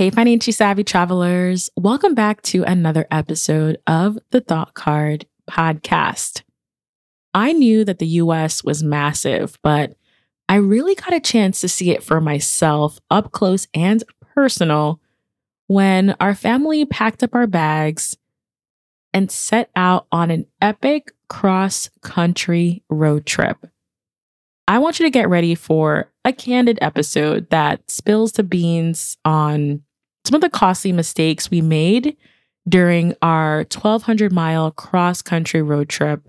Hey, financially savvy travelers. Welcome back to another episode of the Thought Card podcast. I knew that the US was massive, but I really got a chance to see it for myself up close and personal when our family packed up our bags and set out on an epic cross country road trip. I want you to get ready for a candid episode that spills the beans on some of the costly mistakes we made during our 1,200 mile cross country road trip,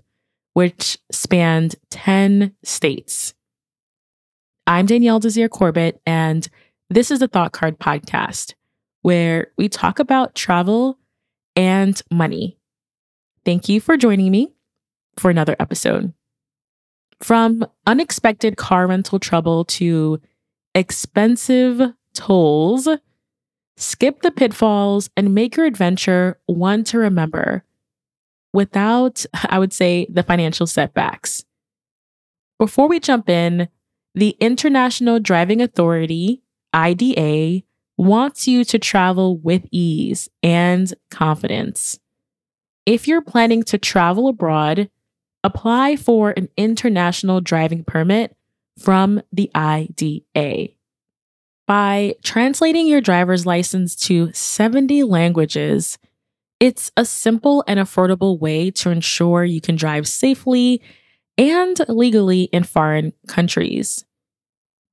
which spanned 10 states. I'm Danielle Desir Corbett, and this is the Thought Card Podcast, where we talk about travel and money. Thank you for joining me for another episode. From unexpected car rental trouble to expensive tolls, skip the pitfalls and make your adventure one to remember without, I would say, the financial setbacks. Before we jump in, the International Driving Authority, IDA, wants you to travel with ease and confidence. If you're planning to travel abroad, apply for an international driving permit from the IDA. By translating your driver's license to 70 languages, it's a simple and affordable way to ensure you can drive safely and legally in foreign countries.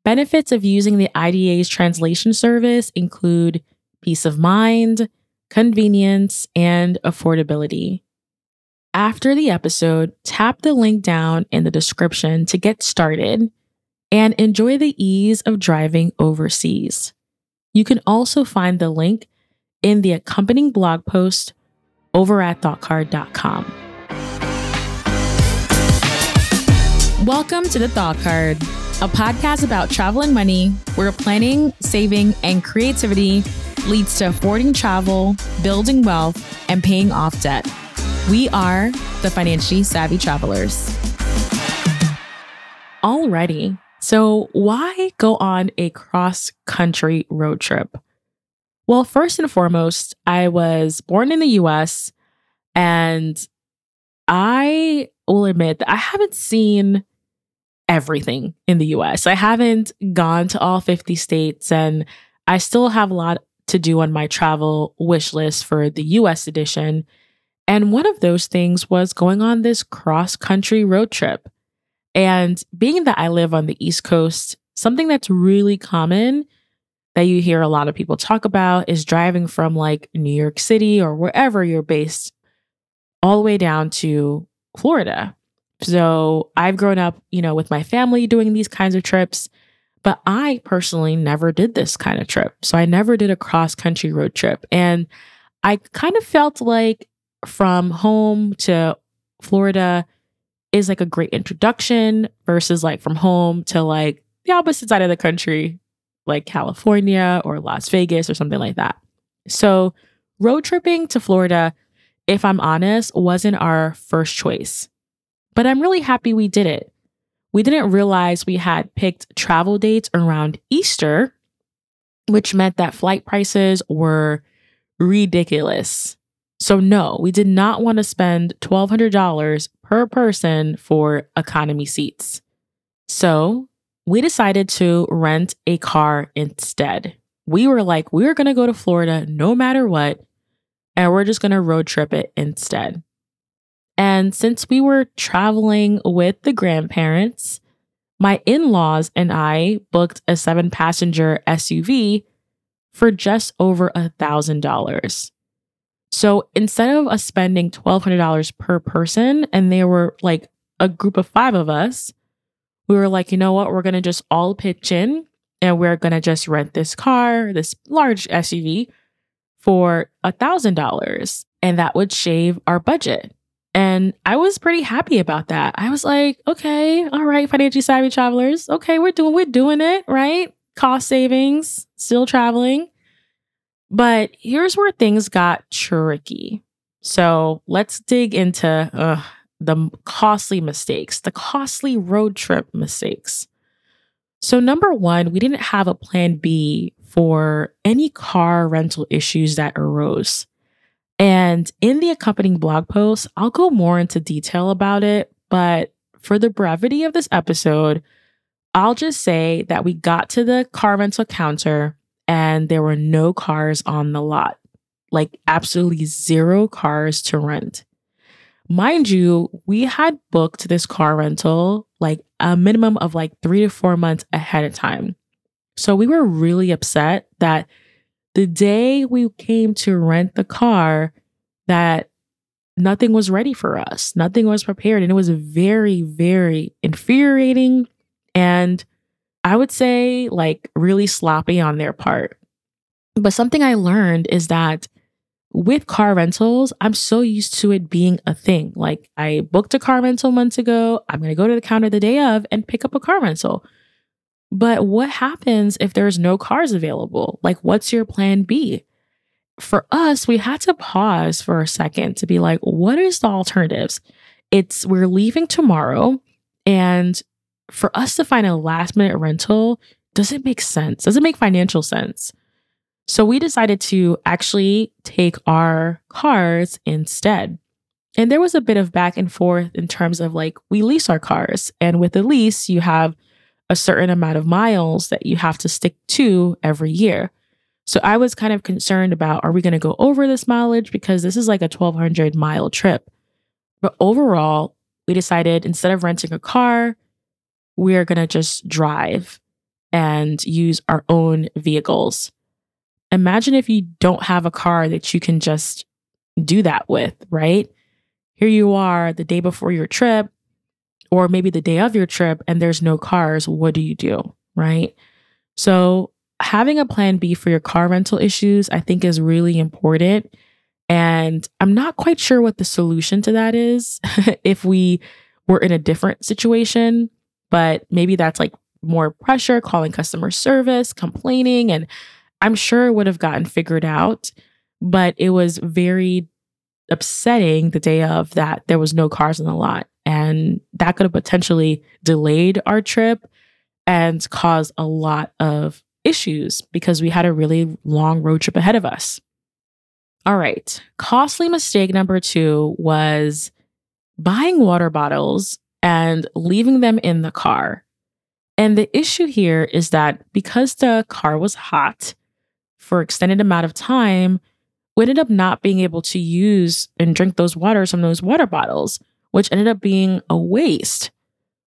Benefits of using the IDA's translation service include peace of mind, convenience, and affordability. After the episode, tap the link down in the description to get started and enjoy the ease of driving overseas. You can also find the link in the accompanying blog post over at thoughtcard.com. Welcome to the Thought Card, a podcast about travel and money where planning, saving, and creativity leads to affording travel, building wealth, and paying off debt. We are the financially savvy travelers. Alrighty, so why go on a cross country road trip? Well, first and foremost, I was born in the US and I will admit that I haven't seen everything in the US. I haven't gone to all 50 states and I still have a lot to do on my travel wish list for the US edition. And one of those things was going on this cross country road trip. And being that I live on the East Coast, something that's really common that you hear a lot of people talk about is driving from like New York City or wherever you're based all the way down to Florida. So I've grown up, you know, with my family doing these kinds of trips, but I personally never did this kind of trip. So I never did a cross country road trip. And I kind of felt like from home to Florida is like a great introduction versus like from home to like the opposite side of the country, like California or Las Vegas or something like that. So, road tripping to Florida, if I'm honest, wasn't our first choice. But I'm really happy we did it. We didn't realize we had picked travel dates around Easter, which meant that flight prices were ridiculous. So, no, we did not want to spend $1,200 per person for economy seats. So, we decided to rent a car instead. We were like, we're going to go to Florida no matter what, and we're just going to road trip it instead. And since we were traveling with the grandparents, my in laws and I booked a seven passenger SUV for just over a $1,000. So instead of us spending $1,200 per person, and there were like a group of five of us, we were like, you know what? We're going to just all pitch in and we're going to just rent this car, this large SUV for a $1,000. And that would shave our budget. And I was pretty happy about that. I was like, okay, all right, financially savvy travelers. Okay, we're doing we're doing it, right? Cost savings, still traveling. But here's where things got tricky. So let's dig into uh, the costly mistakes, the costly road trip mistakes. So, number one, we didn't have a plan B for any car rental issues that arose. And in the accompanying blog post, I'll go more into detail about it. But for the brevity of this episode, I'll just say that we got to the car rental counter and there were no cars on the lot, like absolutely zero cars to rent. Mind you, we had booked this car rental like a minimum of like three to four months ahead of time. So we were really upset that the day we came to rent the car, that nothing was ready for us. Nothing was prepared. And it was very, very infuriating. And I would say like really sloppy on their part. But something I learned is that with car rentals, I'm so used to it being a thing. Like I booked a car rental months ago. I'm going to go to the counter the day of and pick up a car rental. But what happens if there's no cars available? Like, what's your plan B? For us, we had to pause for a second to be like, what is the alternatives? It's we're leaving tomorrow. And for us to find a last minute rental doesn't make sense, doesn't make financial sense. So we decided to actually take our cars instead. And there was a bit of back and forth in terms of like, we lease our cars. And with the lease, you have a certain amount of miles that you have to stick to every year. So I was kind of concerned about are we going to go over this mileage? Because this is like a 1200 mile trip. But overall, we decided instead of renting a car, we're going to just drive and use our own vehicles. Imagine if you don't have a car that you can just do that with, right? Here you are the day before your trip, or maybe the day of your trip, and there's no cars. What do you do, right? So, having a plan B for your car rental issues, I think, is really important. And I'm not quite sure what the solution to that is if we were in a different situation, but maybe that's like more pressure, calling customer service, complaining, and I'm sure it would have gotten figured out, but it was very upsetting the day of that there was no cars in the lot. And that could have potentially delayed our trip and caused a lot of issues because we had a really long road trip ahead of us. All right. Costly mistake number two was buying water bottles and leaving them in the car. And the issue here is that because the car was hot, for extended amount of time, we ended up not being able to use and drink those waters from those water bottles, which ended up being a waste.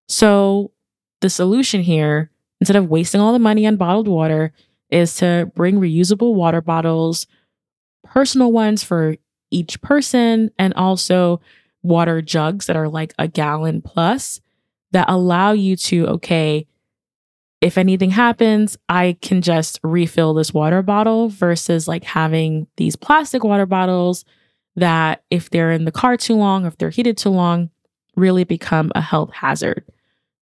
So the solution here, instead of wasting all the money on bottled water, is to bring reusable water bottles, personal ones for each person, and also water jugs that are like a gallon plus that allow you to, okay, if anything happens, I can just refill this water bottle versus like having these plastic water bottles that, if they're in the car too long, if they're heated too long, really become a health hazard.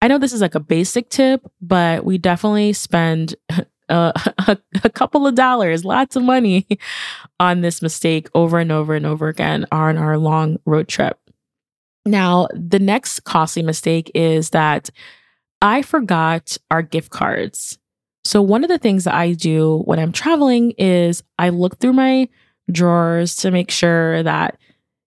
I know this is like a basic tip, but we definitely spend a, a, a couple of dollars, lots of money on this mistake over and over and over again on our long road trip. Now, the next costly mistake is that I forgot our gift cards. So, one of the things that I do when I'm traveling is I look through my drawers to make sure that,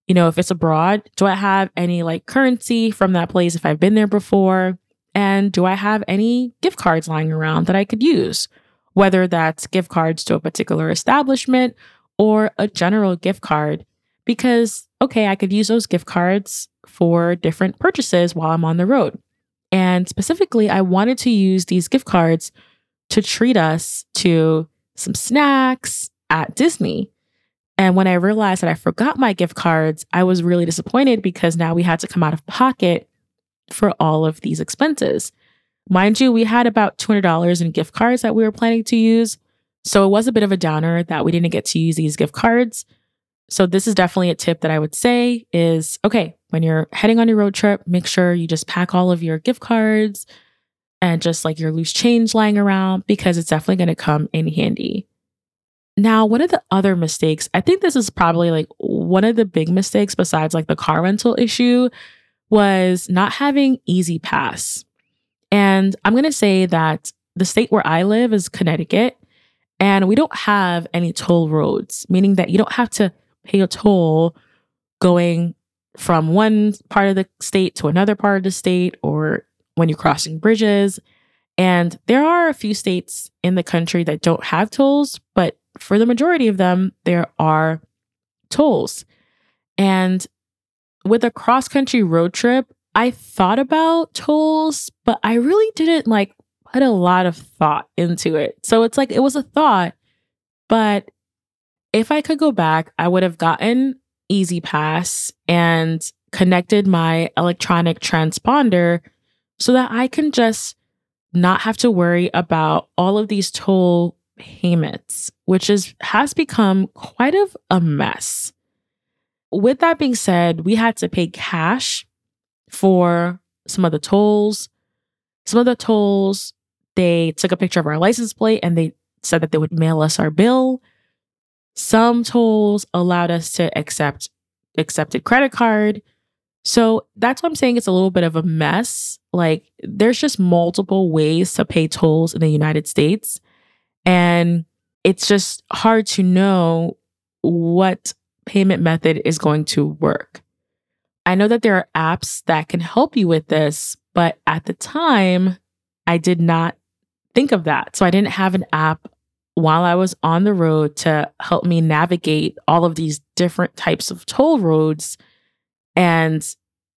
you know, if it's abroad, do I have any like currency from that place if I've been there before? And do I have any gift cards lying around that I could use? Whether that's gift cards to a particular establishment or a general gift card, because, okay, I could use those gift cards for different purchases while I'm on the road. And specifically, I wanted to use these gift cards to treat us to some snacks at Disney. And when I realized that I forgot my gift cards, I was really disappointed because now we had to come out of pocket for all of these expenses. Mind you, we had about $200 in gift cards that we were planning to use. So it was a bit of a downer that we didn't get to use these gift cards. So this is definitely a tip that I would say is okay, when you're heading on your road trip, make sure you just pack all of your gift cards and just like your loose change lying around because it's definitely going to come in handy. Now, one of the other mistakes, I think this is probably like one of the big mistakes besides like the car rental issue was not having E-ZPass. And I'm going to say that the state where I live is Connecticut. And we don't have any toll roads, meaning that you don't have to pay a toll going from one part of the state to another part of the state or when you're crossing bridges. And there are a few states in the country that don't have tolls, but for the majority of them, there are tolls. And with a cross country road trip, I thought about tolls, but I really didn't like put a lot of thought into it. So it's like it was a thought, but if I could go back, I would have gotten E-ZPass and connected my electronic transponder so that I can just not have to worry about all of these toll payments, which is has become quite of a mess. With that being said, we had to pay cash for some of the tolls. Some of the tolls, they took a picture of our license plate and they said that they would mail us our bill. Some tolls allowed us to accept accepted credit card. So that's what I'm saying it's a little bit of a mess. Like there's just multiple ways to pay tolls in the United States. And it's just hard to know what payment method is going to work. I know that there are apps that can help you with this, but at the time, I did not think of that. So I didn't have an app while I was on the road to help me navigate all of these different types of toll roads. And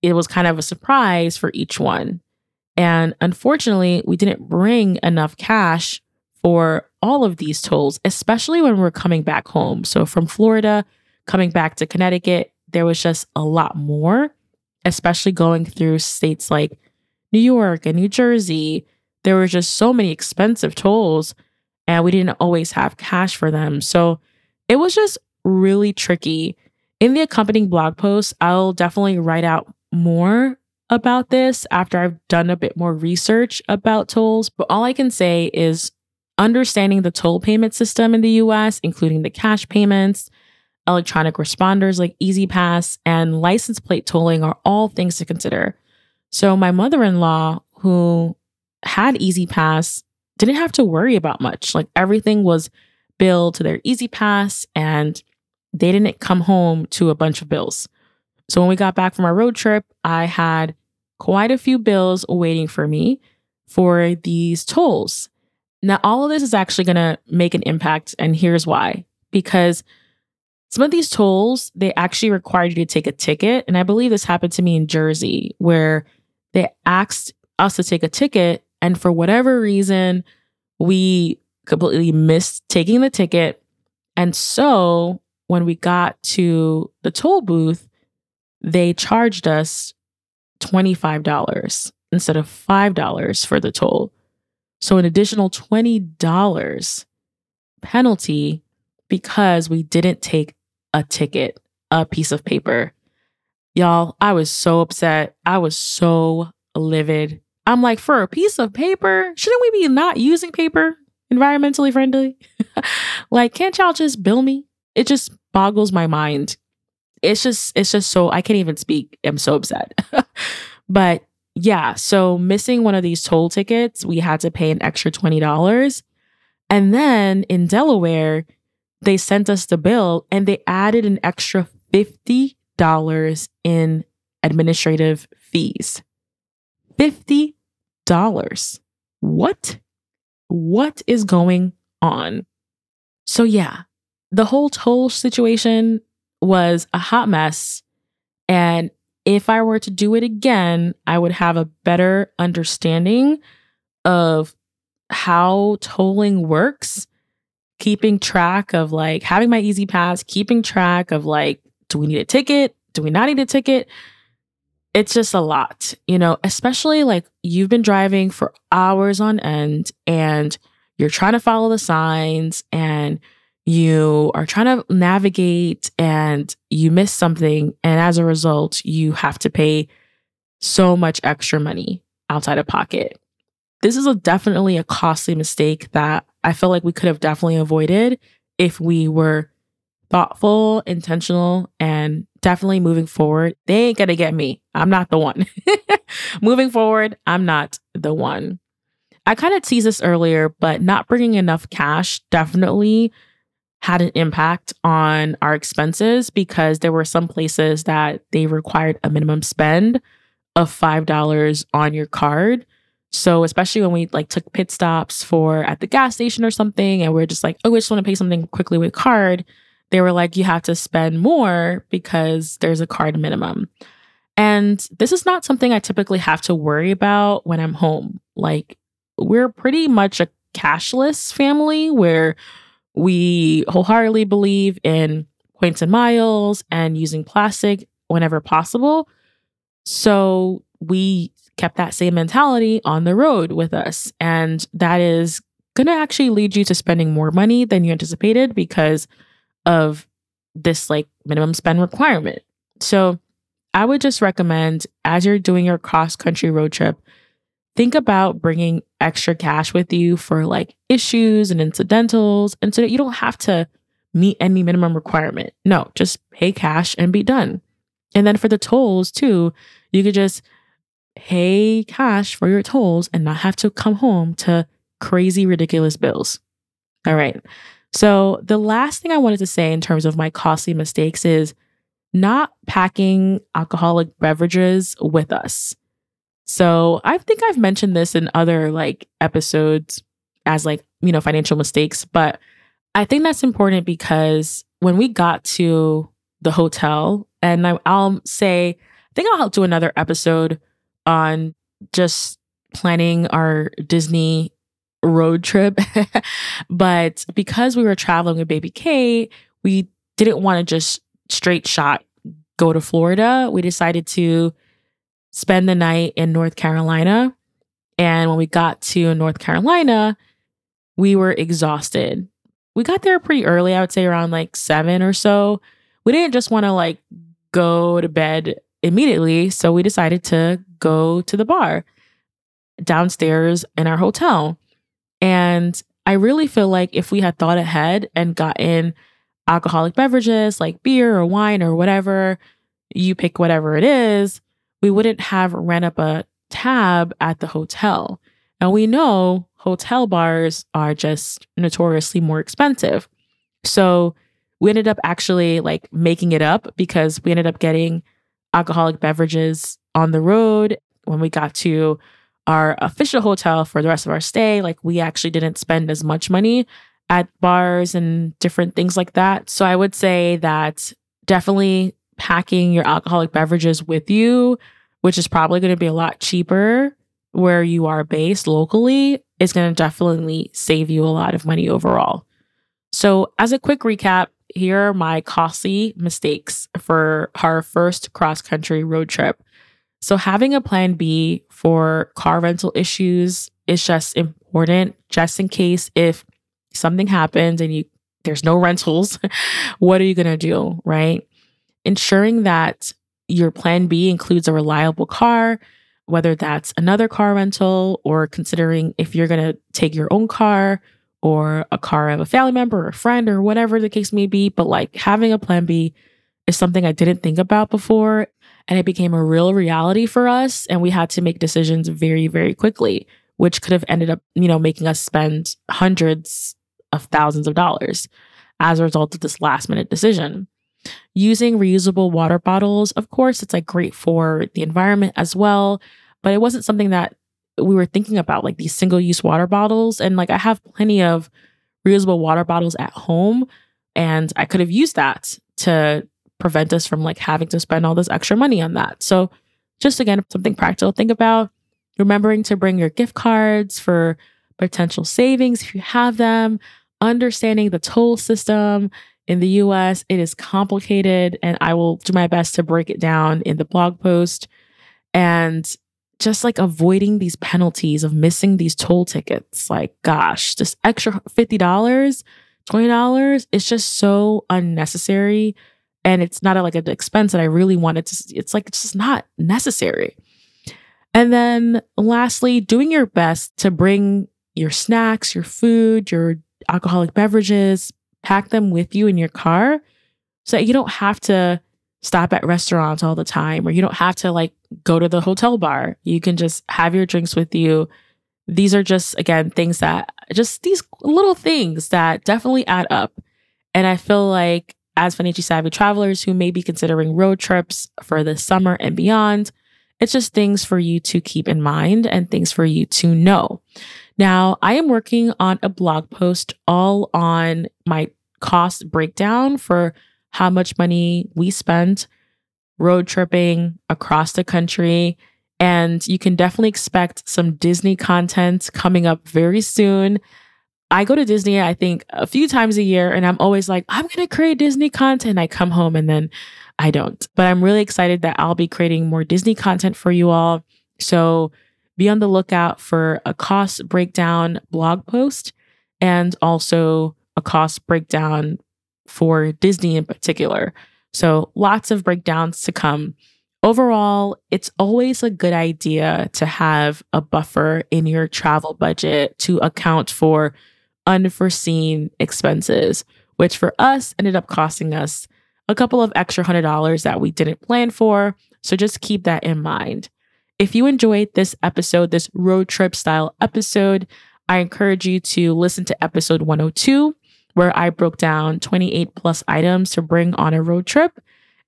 it was kind of a surprise for each one. And unfortunately, we didn't bring enough cash for all of these tolls, especially when we're coming back home. So from Florida, coming back to Connecticut, there was just a lot more, especially going through states like New York and New Jersey. There were just so many expensive tolls, and we didn't always have cash for them. So it was just really tricky. In the accompanying blog post, I'll definitely write out more about this after I've done a bit more research about tolls. But all I can say is understanding the toll payment system in the US, including the cash payments, electronic responders like E-ZPass, and license plate tolling are all things to consider. So, my mother in law, who had E-ZPass, didn't have to worry about much. Like everything was billed to their E-ZPass, and they didn't come home to a bunch of bills. So, when we got back from our road trip, I had quite a few bills waiting for me for these tolls. Now, all of this is actually going to make an impact, and here's why. Because some of these tolls, they actually required you to take a ticket. And I believe this happened to me in Jersey, where they asked us to take a ticket. And for whatever reason, we completely missed taking the ticket. And so when we got to the toll booth, they charged us $25 instead of $5 for the toll. So an additional $20 penalty because we didn't take a ticket, a piece of paper. Y'all, I was so upset. I was so livid. I'm like, for a piece of paper, shouldn't we be not using paper environmentally friendly? like, can't y'all just bill me? It just boggles my mind. It's just, it's just so, I can't even speak. I'm so upset. but yeah, so missing one of these toll tickets, we had to pay an extra $20. And then in Delaware, they sent us the bill and they added an extra $50 in administrative fees. $50. What? What is going on? So, yeah, the whole toll situation was a hot mess. And if I were to do it again, I would have a better understanding of how tolling works keeping track of like having my E-ZPass, keeping track of like, do we need a ticket? Do we not need a ticket? It's just a lot, you know, especially like you've been driving for hours on end and you're trying to follow the signs and you are trying to navigate and you miss something. And as a result, you have to pay so much extra money outside of pocket. This is a definitely a costly mistake that I feel like we could have definitely avoided if we were thoughtful, intentional, and definitely moving forward. They ain't gonna get me. I'm not the one. moving forward, I'm not the one. I kind of teased this earlier, but not bringing enough cash definitely had an impact on our expenses because there were some places that they required a minimum spend of $5 on your card. So especially when we like took pit stops for at the gas station or something and we're just like, oh, we just want to pay something quickly with card, they were like, you have to spend more because there's a card minimum. And this is not something I typically have to worry about when I'm home. Like, we're pretty much a cashless family where we wholeheartedly believe in points and miles and using plastic whenever possible. So we kept that same mentality on the road with us. And that is going to actually lead you to spending more money than you anticipated because of this like minimum spend requirement. So I would just recommend as you're doing your cross country road trip, think about bringing extra cash with you for like issues and incidentals and so that you don't have to meet any minimum requirement. No, just pay cash and be done. And then for the tolls too, you could just pay cash for your tolls and not have to come home to crazy, ridiculous bills. All right. So, the last thing I wanted to say in terms of my costly mistakes is not packing alcoholic beverages with us. So, I think I've mentioned this in other like episodes as like, you know, financial mistakes, but I think that's important because when we got to the hotel, and I, will say, I think I'll do another episode on just planning our Disney road trip. but because we were traveling with baby K, we didn't want to just straight shot go to Florida. We decided to spend the night in North Carolina. And when we got to North Carolina, we were exhausted. We got there pretty early, I would say around like seven or so. We didn't just want to like go to bed immediately. So we decided to go to the bar downstairs in our hotel. And I really feel like if we had thought ahead and gotten alcoholic beverages like beer or wine or whatever, you pick whatever it is, we wouldn't have ran up a tab at the hotel. And we know hotel bars are just notoriously more expensive. So we ended up actually like making it up because we ended up getting alcoholic beverages on the road when we got to our official hotel for the rest of our stay, like we actually didn't spend as much money at bars and different things like that. So I would say that definitely packing your alcoholic beverages with you, which is probably going to be a lot cheaper where you are based locally, is going to definitely save you a lot of money overall. So, as a quick recap, here are my costly mistakes for our first cross country road trip. So, having a plan B for car rental issues is just important, just in case if something happens and you there's no rentals, what are you going to do, right? Ensuring that your plan B includes a reliable car, whether that's another car rental or considering if you're going to take your own car or a car of a family member or a friend or whatever the case may be. But like having a plan B is something I didn't think about before and it became a real reality for us and we had to make decisions very very quickly which could have ended up you know making us spend hundreds of thousands of dollars as a result of this last minute decision. Using reusable water bottles of course it's like great for the environment as well but it wasn't something that we were thinking about like these single use water bottles and like i have plenty of reusable water bottles at home and i could have used that to prevent us from like having to spend all this extra money on that. So, just again, something practical think about. Remembering to bring your gift cards for potential savings if you have them. Understanding the toll system in the US, it is complicated, and I will do my best to break it down in the blog post. And just like avoiding these penalties of missing these toll tickets. Like, gosh, just extra $50, $20, it's just so unnecessary and it's not a, like an expense that I really wanted to. It's like it's just not necessary. And then lastly, doing your best to bring your snacks, your food, your alcoholic beverages, pack them with you in your car so that you don't have to stop at restaurants all the time or you don't have to like go to the hotel bar. You can just have your drinks with you these are just, again, things that just these little things that definitely add up. And I feel like as financially savvy travelers who may be considering road trips for the summer and beyond, it's just things for you to keep in mind and things for you to know. Now, I am working on a blog post all on my cost breakdown for how much money we spent road tripping across the country. And you can definitely expect some Disney content coming up very soon. I go to Disney, I think, a few times a year, and I'm always like, I'm going to create Disney content. I come home and then I don't. But I'm really excited that I'll be creating more Disney content for you all. So be on the lookout for a cost breakdown blog post and also a cost breakdown for Disney in particular. So lots of breakdowns to come. Overall, it's always a good idea to have a buffer in your travel budget to account for unforeseen expenses, which for us ended up costing us a couple of extra hundred dollars that we didn't plan for. So just keep that in mind. If you enjoyed this episode, this road trip style episode, I encourage you to listen to episode 102, where I broke down 28 plus items to bring on a road trip.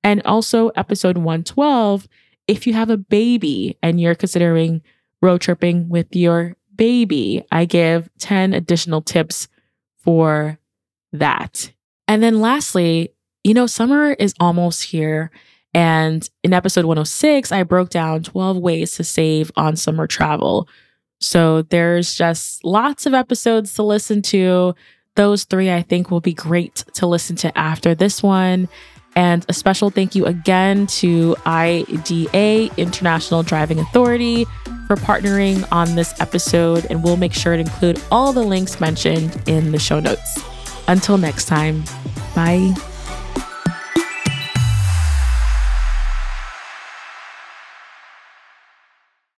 And also episode 112, if you have a baby and you're considering road tripping with your baby, I give 10 additional tips for that. And then lastly, you know, summer is almost here. And in episode 106, I broke down 12 ways to save on summer travel. So there's just lots of episodes to listen to. Those three I think will be great to listen to after this one. And a special thank you again to IDA, International Driving Authority, for partnering on this episode. And we'll make sure to include all the links mentioned in the show notes. Until next time, bye.